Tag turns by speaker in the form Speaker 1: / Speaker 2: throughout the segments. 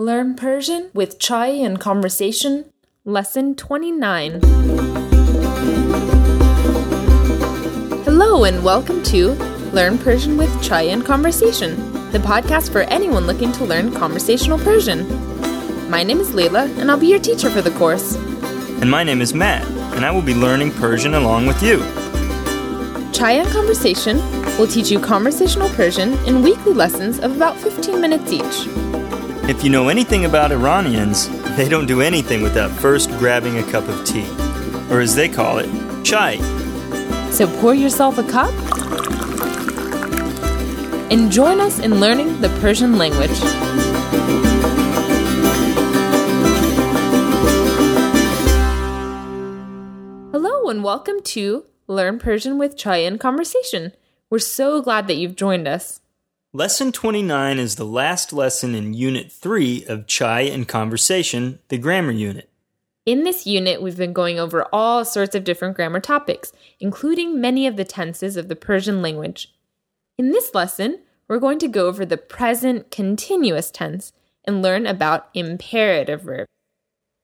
Speaker 1: Learn Persian with Chai and Conversation, Lesson 29. Hello, and welcome to Learn Persian with Chai and Conversation, the podcast for anyone looking to learn conversational Persian. My name is Layla, and I'll be your teacher for the course.
Speaker 2: And my name is Matt, and I will be learning Persian along with you.
Speaker 1: Chai and Conversation will teach you conversational Persian in weekly lessons of about 15 minutes each.
Speaker 2: If you know anything about Iranians, they don't do anything without first grabbing a cup of tea, or as they call it, chai.
Speaker 1: So pour yourself a cup and join us in learning the Persian language. Hello, and welcome to Learn Persian with Chai and Conversation. We're so glad that you've joined us.
Speaker 2: Lesson 29 is the last lesson in Unit 3 of Chai and Conversation, the grammar unit.
Speaker 1: In this unit, we've been going over all sorts of different grammar topics, including many of the tenses of the Persian language. In this lesson, we're going to go over the present continuous tense and learn about imperative verbs.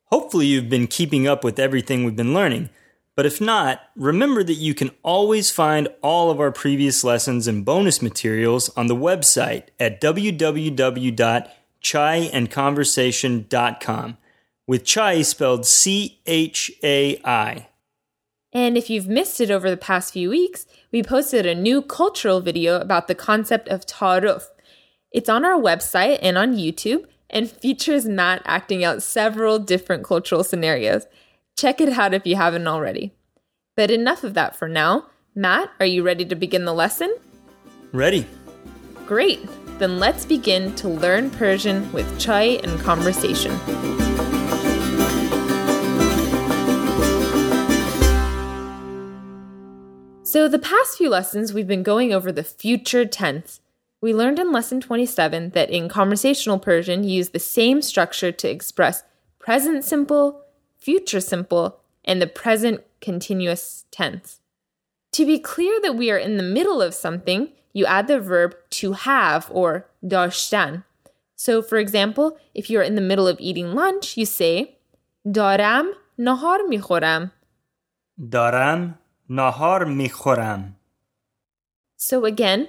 Speaker 2: Hopefully, you've been keeping up with everything we've been learning. But if not, remember that you can always find all of our previous lessons and bonus materials on the website at www.chaiandconversation.com, with chai spelled C H A I.
Speaker 1: And if you've missed it over the past few weeks, we posted a new cultural video about the concept of ta'aruf. It's on our website and on YouTube and features Matt acting out several different cultural scenarios. Check it out if you haven't already. But enough of that for now. Matt, are you ready to begin the lesson?
Speaker 2: Ready?
Speaker 1: Great! Then let's begin to learn Persian with chai and conversation. So, the past few lessons, we've been going over the future tense. We learned in lesson 27 that in conversational Persian, you use the same structure to express present simple, future simple, and the present continuous tense. To be clear that we are in the middle of something, you add the verb to have or dashtan. So, for example, if you're in the middle of eating lunch, you say daram nahar mikhoram.
Speaker 2: Daram nahar mikhoram.
Speaker 1: So again,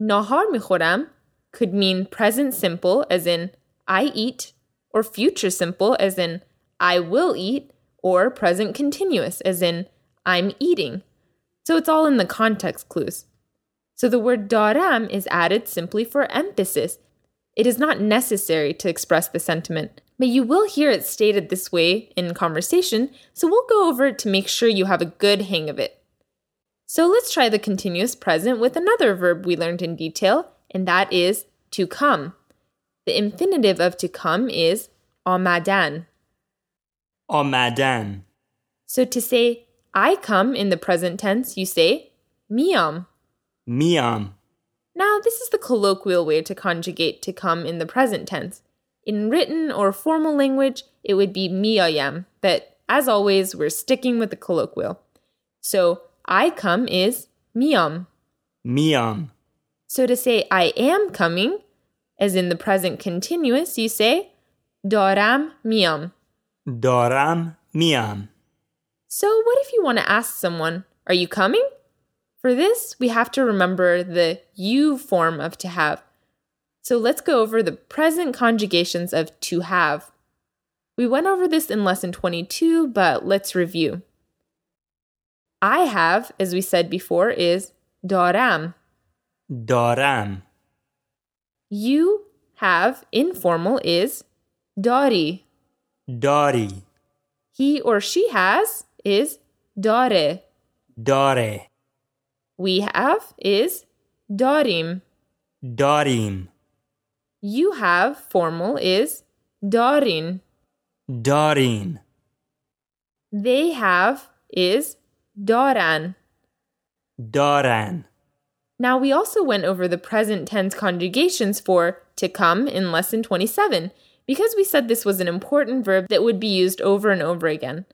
Speaker 1: nahar mikhoram could mean present simple as in I eat or future simple as in I will eat or present continuous, as in, I'm eating. So it's all in the context clues. So the word daram is added simply for emphasis. It is not necessary to express the sentiment, but you will hear it stated this way in conversation, so we'll go over it to make sure you have a good hang of it. So let's try the continuous present with another verb we learned in detail, and that is to come. The infinitive of to come is amadan.
Speaker 2: Amadan.
Speaker 1: So to say I come in the present tense, you say miam.
Speaker 2: Miam.
Speaker 1: Now, this is the colloquial way to conjugate to come in the present tense. In written or formal language, it would be miayam, but as always, we're sticking with the colloquial. So I come is miam.
Speaker 2: Miam.
Speaker 1: So to say I am coming, as in the present continuous, you say daram miam.
Speaker 2: Daram miam.
Speaker 1: So, what if you want to ask someone, Are you coming? For this, we have to remember the you form of to have. So, let's go over the present conjugations of to have. We went over this in lesson 22, but let's review. I have, as we said before, is daram.
Speaker 2: Daram.
Speaker 1: You have, informal, is dari.
Speaker 2: Dari.
Speaker 1: He or she has is dare.
Speaker 2: Dare.
Speaker 1: We have is darim.
Speaker 2: Darim.
Speaker 1: You have formal is darin.
Speaker 2: Darin.
Speaker 1: They have is daran.
Speaker 2: Daran.
Speaker 1: Now we also went over the present tense conjugations for to come in lesson 27 because we said this was an important verb that would be used over and over again.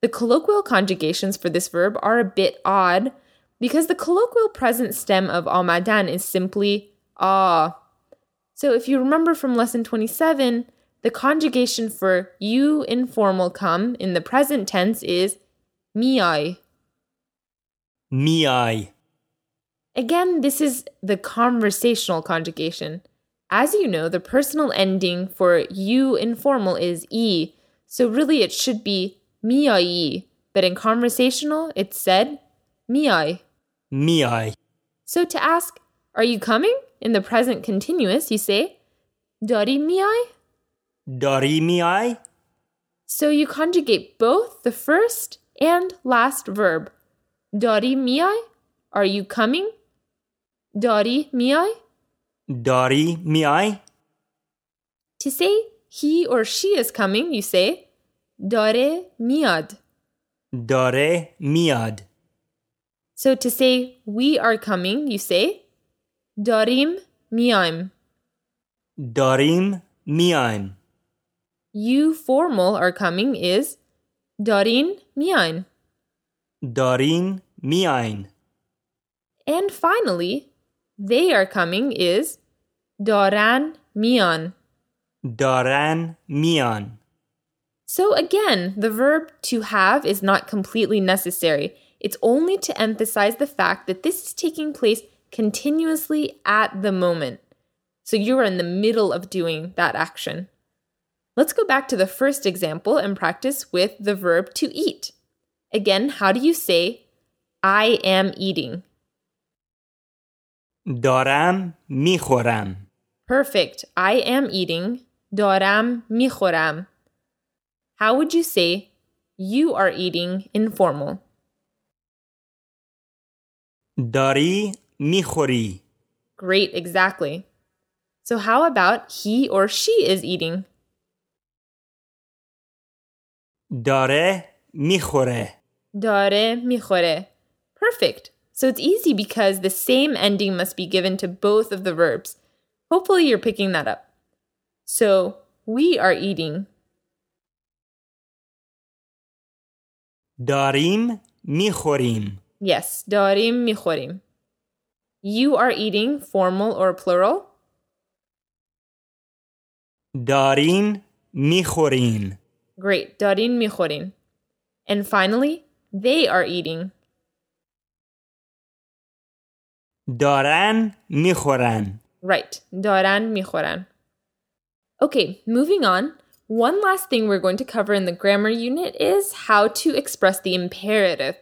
Speaker 1: The colloquial conjugations for this verb are a bit odd because the colloquial present stem of amadan is simply ah. So if you remember from lesson 27, the conjugation for you informal come in the present tense is miai.
Speaker 2: Miai.
Speaker 1: Again, this is the conversational conjugation. As you know, the personal ending for you informal is e, so really it should be miai, but in conversational it's said miai.
Speaker 2: Miai.
Speaker 1: So to ask, are you coming? In the present continuous, you say Dari miai?
Speaker 2: Dari miai?
Speaker 1: So you conjugate both the first and last verb. Dari miai? Are you coming? Dari miai?
Speaker 2: Dari miai?
Speaker 1: To say he or she is coming, you say Dare miad.
Speaker 2: Dare miad.
Speaker 1: So to say we are coming, you say Darim miaim.
Speaker 2: Darim miaim.
Speaker 1: You formal are coming is Darin miain.
Speaker 2: Darin miain.
Speaker 1: And finally, they are coming is Doran mian.
Speaker 2: Daran mian.
Speaker 1: So again, the verb to have is not completely necessary. It's only to emphasize the fact that this is taking place continuously at the moment. So you are in the middle of doing that action. Let's go back to the first example and practice with the verb to eat. Again, how do you say, I am eating?
Speaker 2: دارم میخورم.
Speaker 1: Perfect. I am eating. دارم میخورم. How would you say, you are eating informal?
Speaker 2: داری میخوری.
Speaker 1: Great, exactly. So, how about he or she is eating?
Speaker 2: داره میخوره.
Speaker 1: داره میخوره. Perfect. So it's easy because the same ending must be given to both of the verbs. Hopefully you're picking that up. So, we are eating.
Speaker 2: داریم میخوریم.
Speaker 1: Yes, داریم میخوریم. You are eating, formal or plural?
Speaker 2: دارین میخورین.
Speaker 1: Great, دارین میخورین. And finally, they are eating.
Speaker 2: دارن میخورن.
Speaker 1: Right, دارن میخورن. Okay, moving on. One last thing we're going to cover in the grammar unit is how to express the imperative.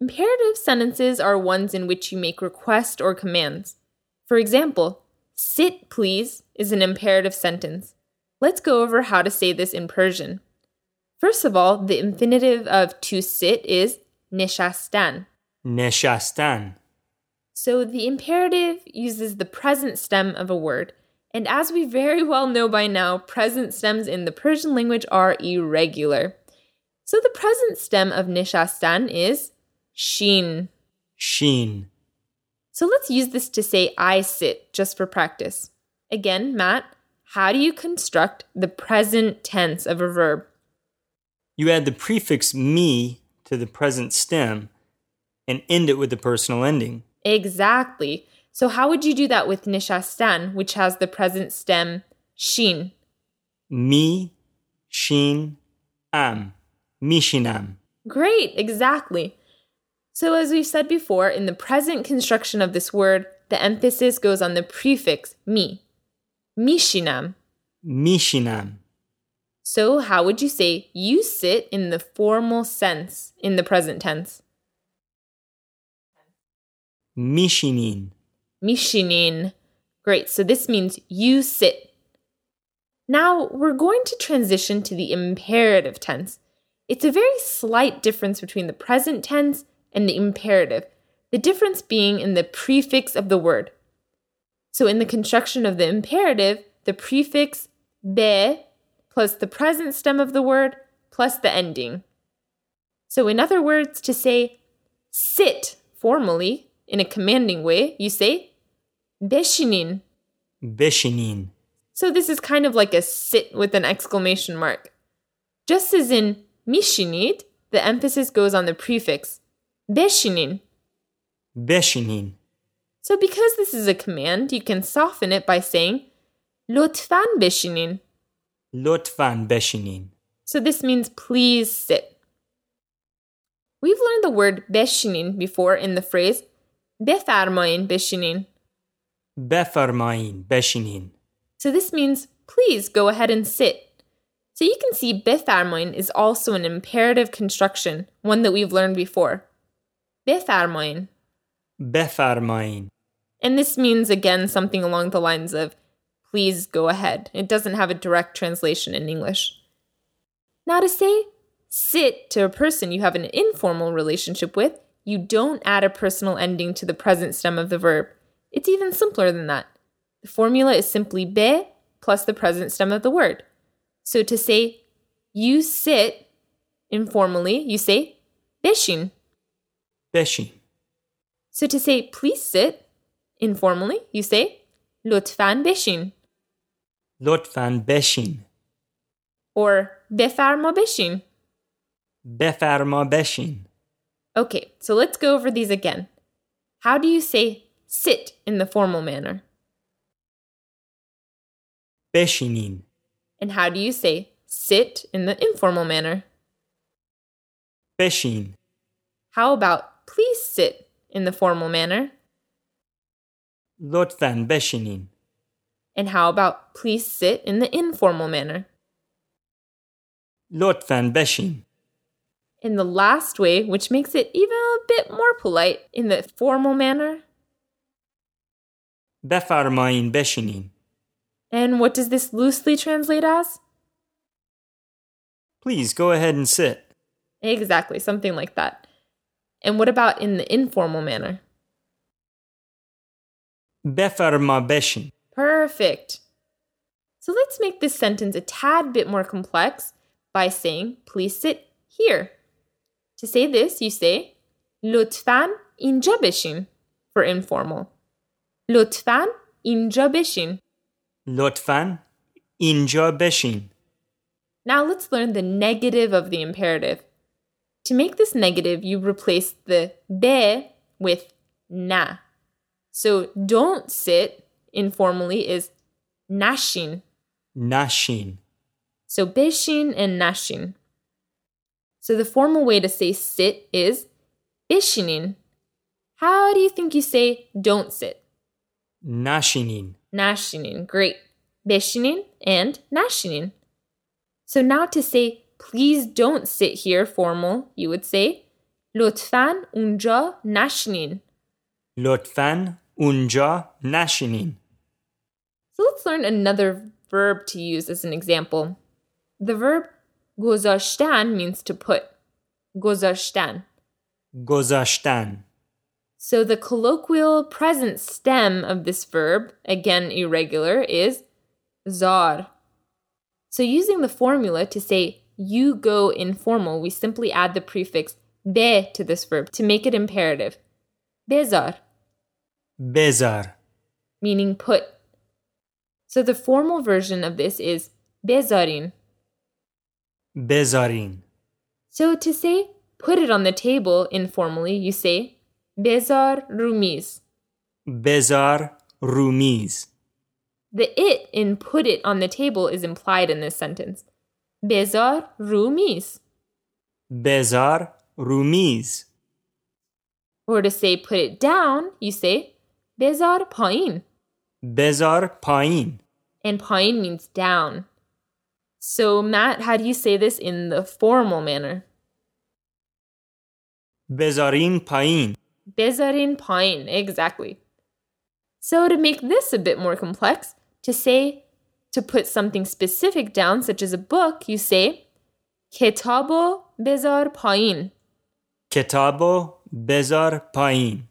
Speaker 1: Imperative sentences are ones in which you make requests or commands. For example, sit please is an imperative sentence. Let's go over how to say this in Persian. First of all, the infinitive of to sit is nishastan.
Speaker 2: نشستن.
Speaker 1: So the imperative uses the present stem of a word. And as we very well know by now, present stems in the Persian language are irregular. So the present stem of nishastan is sheen.
Speaker 2: Sheen.
Speaker 1: So let's use this to say I sit just for practice. Again, Matt, how do you construct the present tense of a verb?
Speaker 2: You add the prefix me to the present stem and end it with the personal ending.
Speaker 1: Exactly. So, how would you do that with nishastan, which has the present stem shin?
Speaker 2: Mi, shin, am. Mishinam.
Speaker 1: Great, exactly. So, as we've said before, in the present construction of this word, the emphasis goes on the prefix mi. Mishinam.
Speaker 2: Mishinam.
Speaker 1: So, how would you say you sit in the formal sense in the present tense?
Speaker 2: میشینین.
Speaker 1: Mishinin. Great, so this means you sit. Now we're going to transition to the imperative tense. It's a very slight difference between the present tense and the imperative, the difference being in the prefix of the word. So in the construction of the imperative, the prefix be plus the present stem of the word plus the ending. So, in other words, to say sit formally in a commanding way, you say Beshinin.
Speaker 2: Beshinin.
Speaker 1: So this is kind of like a sit with an exclamation mark. Just as in Mishinit, the emphasis goes on the prefix Beshinin.
Speaker 2: Beshinin.
Speaker 1: So because this is a command, you can soften it by saying Lotfan Beshinin.
Speaker 2: Lotfan Beshinin.
Speaker 1: So this means please sit. We've learned the word Beshinin before in the phrase بفرمایین بشینین.
Speaker 2: بفرمایین بشینین.
Speaker 1: So this means please go ahead and sit. So you can see بفرمایین is also an imperative construction, one that we've learned before. بفرمایین.
Speaker 2: بفرمایین.
Speaker 1: And this means again something along the lines of please go ahead. It doesn't have a direct translation in English. Now to say sit to a person you have an informal relationship with, you don't add a personal ending to the present stem of the verb. It's even simpler than that. The formula is simply be plus the present stem of the word. So to say you sit informally, you say beshin.
Speaker 2: Beshin.
Speaker 1: So to say please sit informally, you say lutfan beshin.
Speaker 2: Lutfan beshin.
Speaker 1: Or befarma beshin.
Speaker 2: Befarma beshin.
Speaker 1: Okay, so let's go over these again. How do you say sit in the formal manner?
Speaker 2: بشینین.
Speaker 1: And how do you say sit in the informal manner?
Speaker 2: بشین.
Speaker 1: How about please sit in the formal manner?
Speaker 2: لطفاً بشینین.
Speaker 1: And how about please sit in the informal manner?
Speaker 2: لطفاً بشین.
Speaker 1: In the last way, which makes it even a bit more polite, in the formal manner.
Speaker 2: بفرمایین بشینین.
Speaker 1: And what does this loosely translate as?
Speaker 2: Please go ahead and sit.
Speaker 1: Exactly, something like that. And what about in the informal manner?
Speaker 2: بفرما بشین.
Speaker 1: Perfect. So let's make this sentence a tad bit more complex by saying, please sit here. To say this, you say, لطفاً اینجا بشین for informal. لطفاً اینجا بشین.
Speaker 2: لطفاً اینجا بشین.
Speaker 1: Now let's learn the negative of the imperative. To make this negative, you replace the be with na. So don't sit informally is nashin.
Speaker 2: نشین.
Speaker 1: So bishin and nashin. So the formal way to say sit is bishinin. How do you think you say don't sit?
Speaker 2: نشینین.
Speaker 1: Nashinin. Great. Bishinin and nashinin. So now to say please don't sit here formal, you would say لطفاً اونجا نشینین.
Speaker 2: لطفاً اونجا نشینین.
Speaker 1: So let's learn another verb to use as an example. The verb گذاشتن means to put. گذاشتن.
Speaker 2: گذاشتن.
Speaker 1: So the colloquial present stem of this verb, again irregular, is zar. So using the formula to say you go informal, we simply add the prefix be to this verb to make it imperative. Bezar,
Speaker 2: بذار.
Speaker 1: meaning put. So the formal version of this is bezarin.
Speaker 2: بذارین.
Speaker 1: So to say put it on the table informally, you say bezar rumiz.
Speaker 2: بذار رومیز.
Speaker 1: The it in put it on the table is implied in this sentence. Bezar rumiz.
Speaker 2: بذار رومیز.
Speaker 1: Or to say put it down, you say bezar pain.
Speaker 2: بذار پایین.
Speaker 1: And pain means down. So, Matt, how do you say this in the formal manner?
Speaker 2: Bezarin pain.
Speaker 1: Bezarin pain, exactly. So, to make this a bit more complex, to say, to put something specific down, such as a book, you say, Ketabo bezar pain.
Speaker 2: Ketabo bezar pain.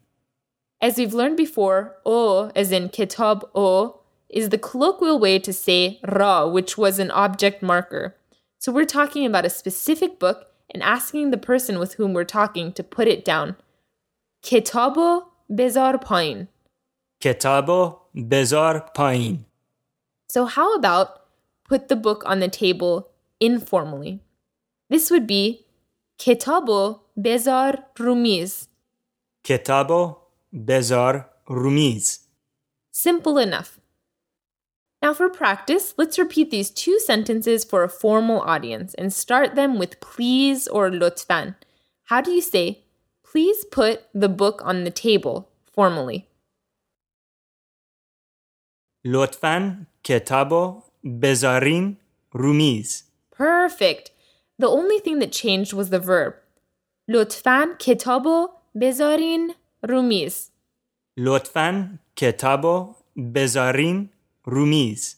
Speaker 1: As we've learned before, o as in ketab o is the colloquial way to say ra, which was an object marker. So we're talking about a specific book and asking the person with whom we're talking to put it down. Ketabo bezar pain.
Speaker 2: Ketabo bezar pain.
Speaker 1: So how about put the book on the table informally? This would be Ketabo bezar rumiz.
Speaker 2: Ketabo bezar rumiz.
Speaker 1: Simple enough. Now, for practice, let's repeat these two sentences for a formal audience and start them with please or lutfan. How do you say, please put the book on the table formally?
Speaker 2: لطفاً کتابو بذارین رومیز.
Speaker 1: Perfect. The only thing that changed was the verb. لطفاً کتابو بذارین رومیز.
Speaker 2: لطفاً کتابو بذارین رومیز.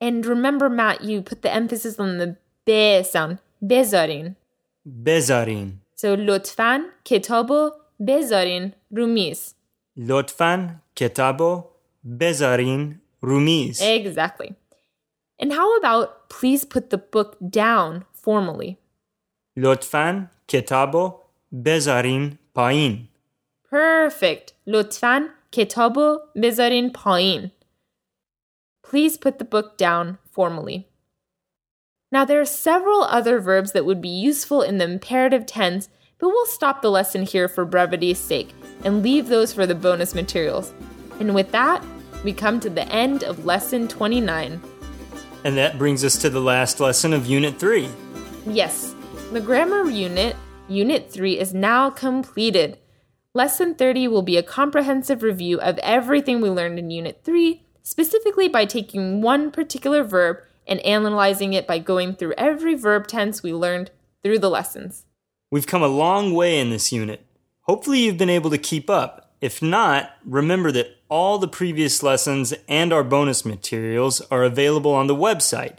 Speaker 1: And remember, Matt, you put the emphasis on the be sound. بذارین.
Speaker 2: بذارین.
Speaker 1: So لطفاً کتابو بذارین رومیز.
Speaker 2: لطفاً کتابو بذارین رومیز.
Speaker 1: Exactly. And how about please put the book down formally?
Speaker 2: لطفاً کتابو بذارین پایین.
Speaker 1: Perfect. لطفاً کتابو بذارین پایین. Please put the book down formally. Now, there are several other verbs that would be useful in the imperative tense, but we'll stop the lesson here for brevity's sake and leave those for the bonus materials. And with that, we come to the end of lesson 29.
Speaker 2: And that brings us to the last lesson of Unit 3.
Speaker 1: Yes, the grammar unit, Unit 3, is now completed. Lesson 30 will be a comprehensive review of everything we learned in Unit 3, specifically by taking one particular verb and analyzing it by going through every verb tense we learned through the lessons.
Speaker 2: We've come a long way in this unit. Hopefully, you've been able to keep up. If not, remember that all the previous lessons and our bonus materials are available on the website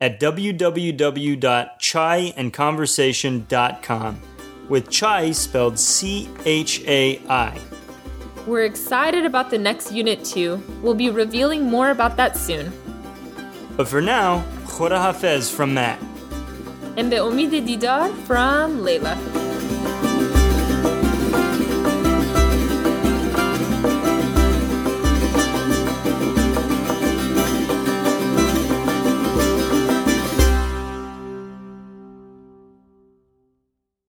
Speaker 2: at www.chaiandconversation.com, with chai spelled C H A I.
Speaker 1: We're excited about the next unit too. We'll be revealing more about that soon.
Speaker 2: But for now, Khoda Hafez from Matt.
Speaker 1: And the Omid Didar from Layla.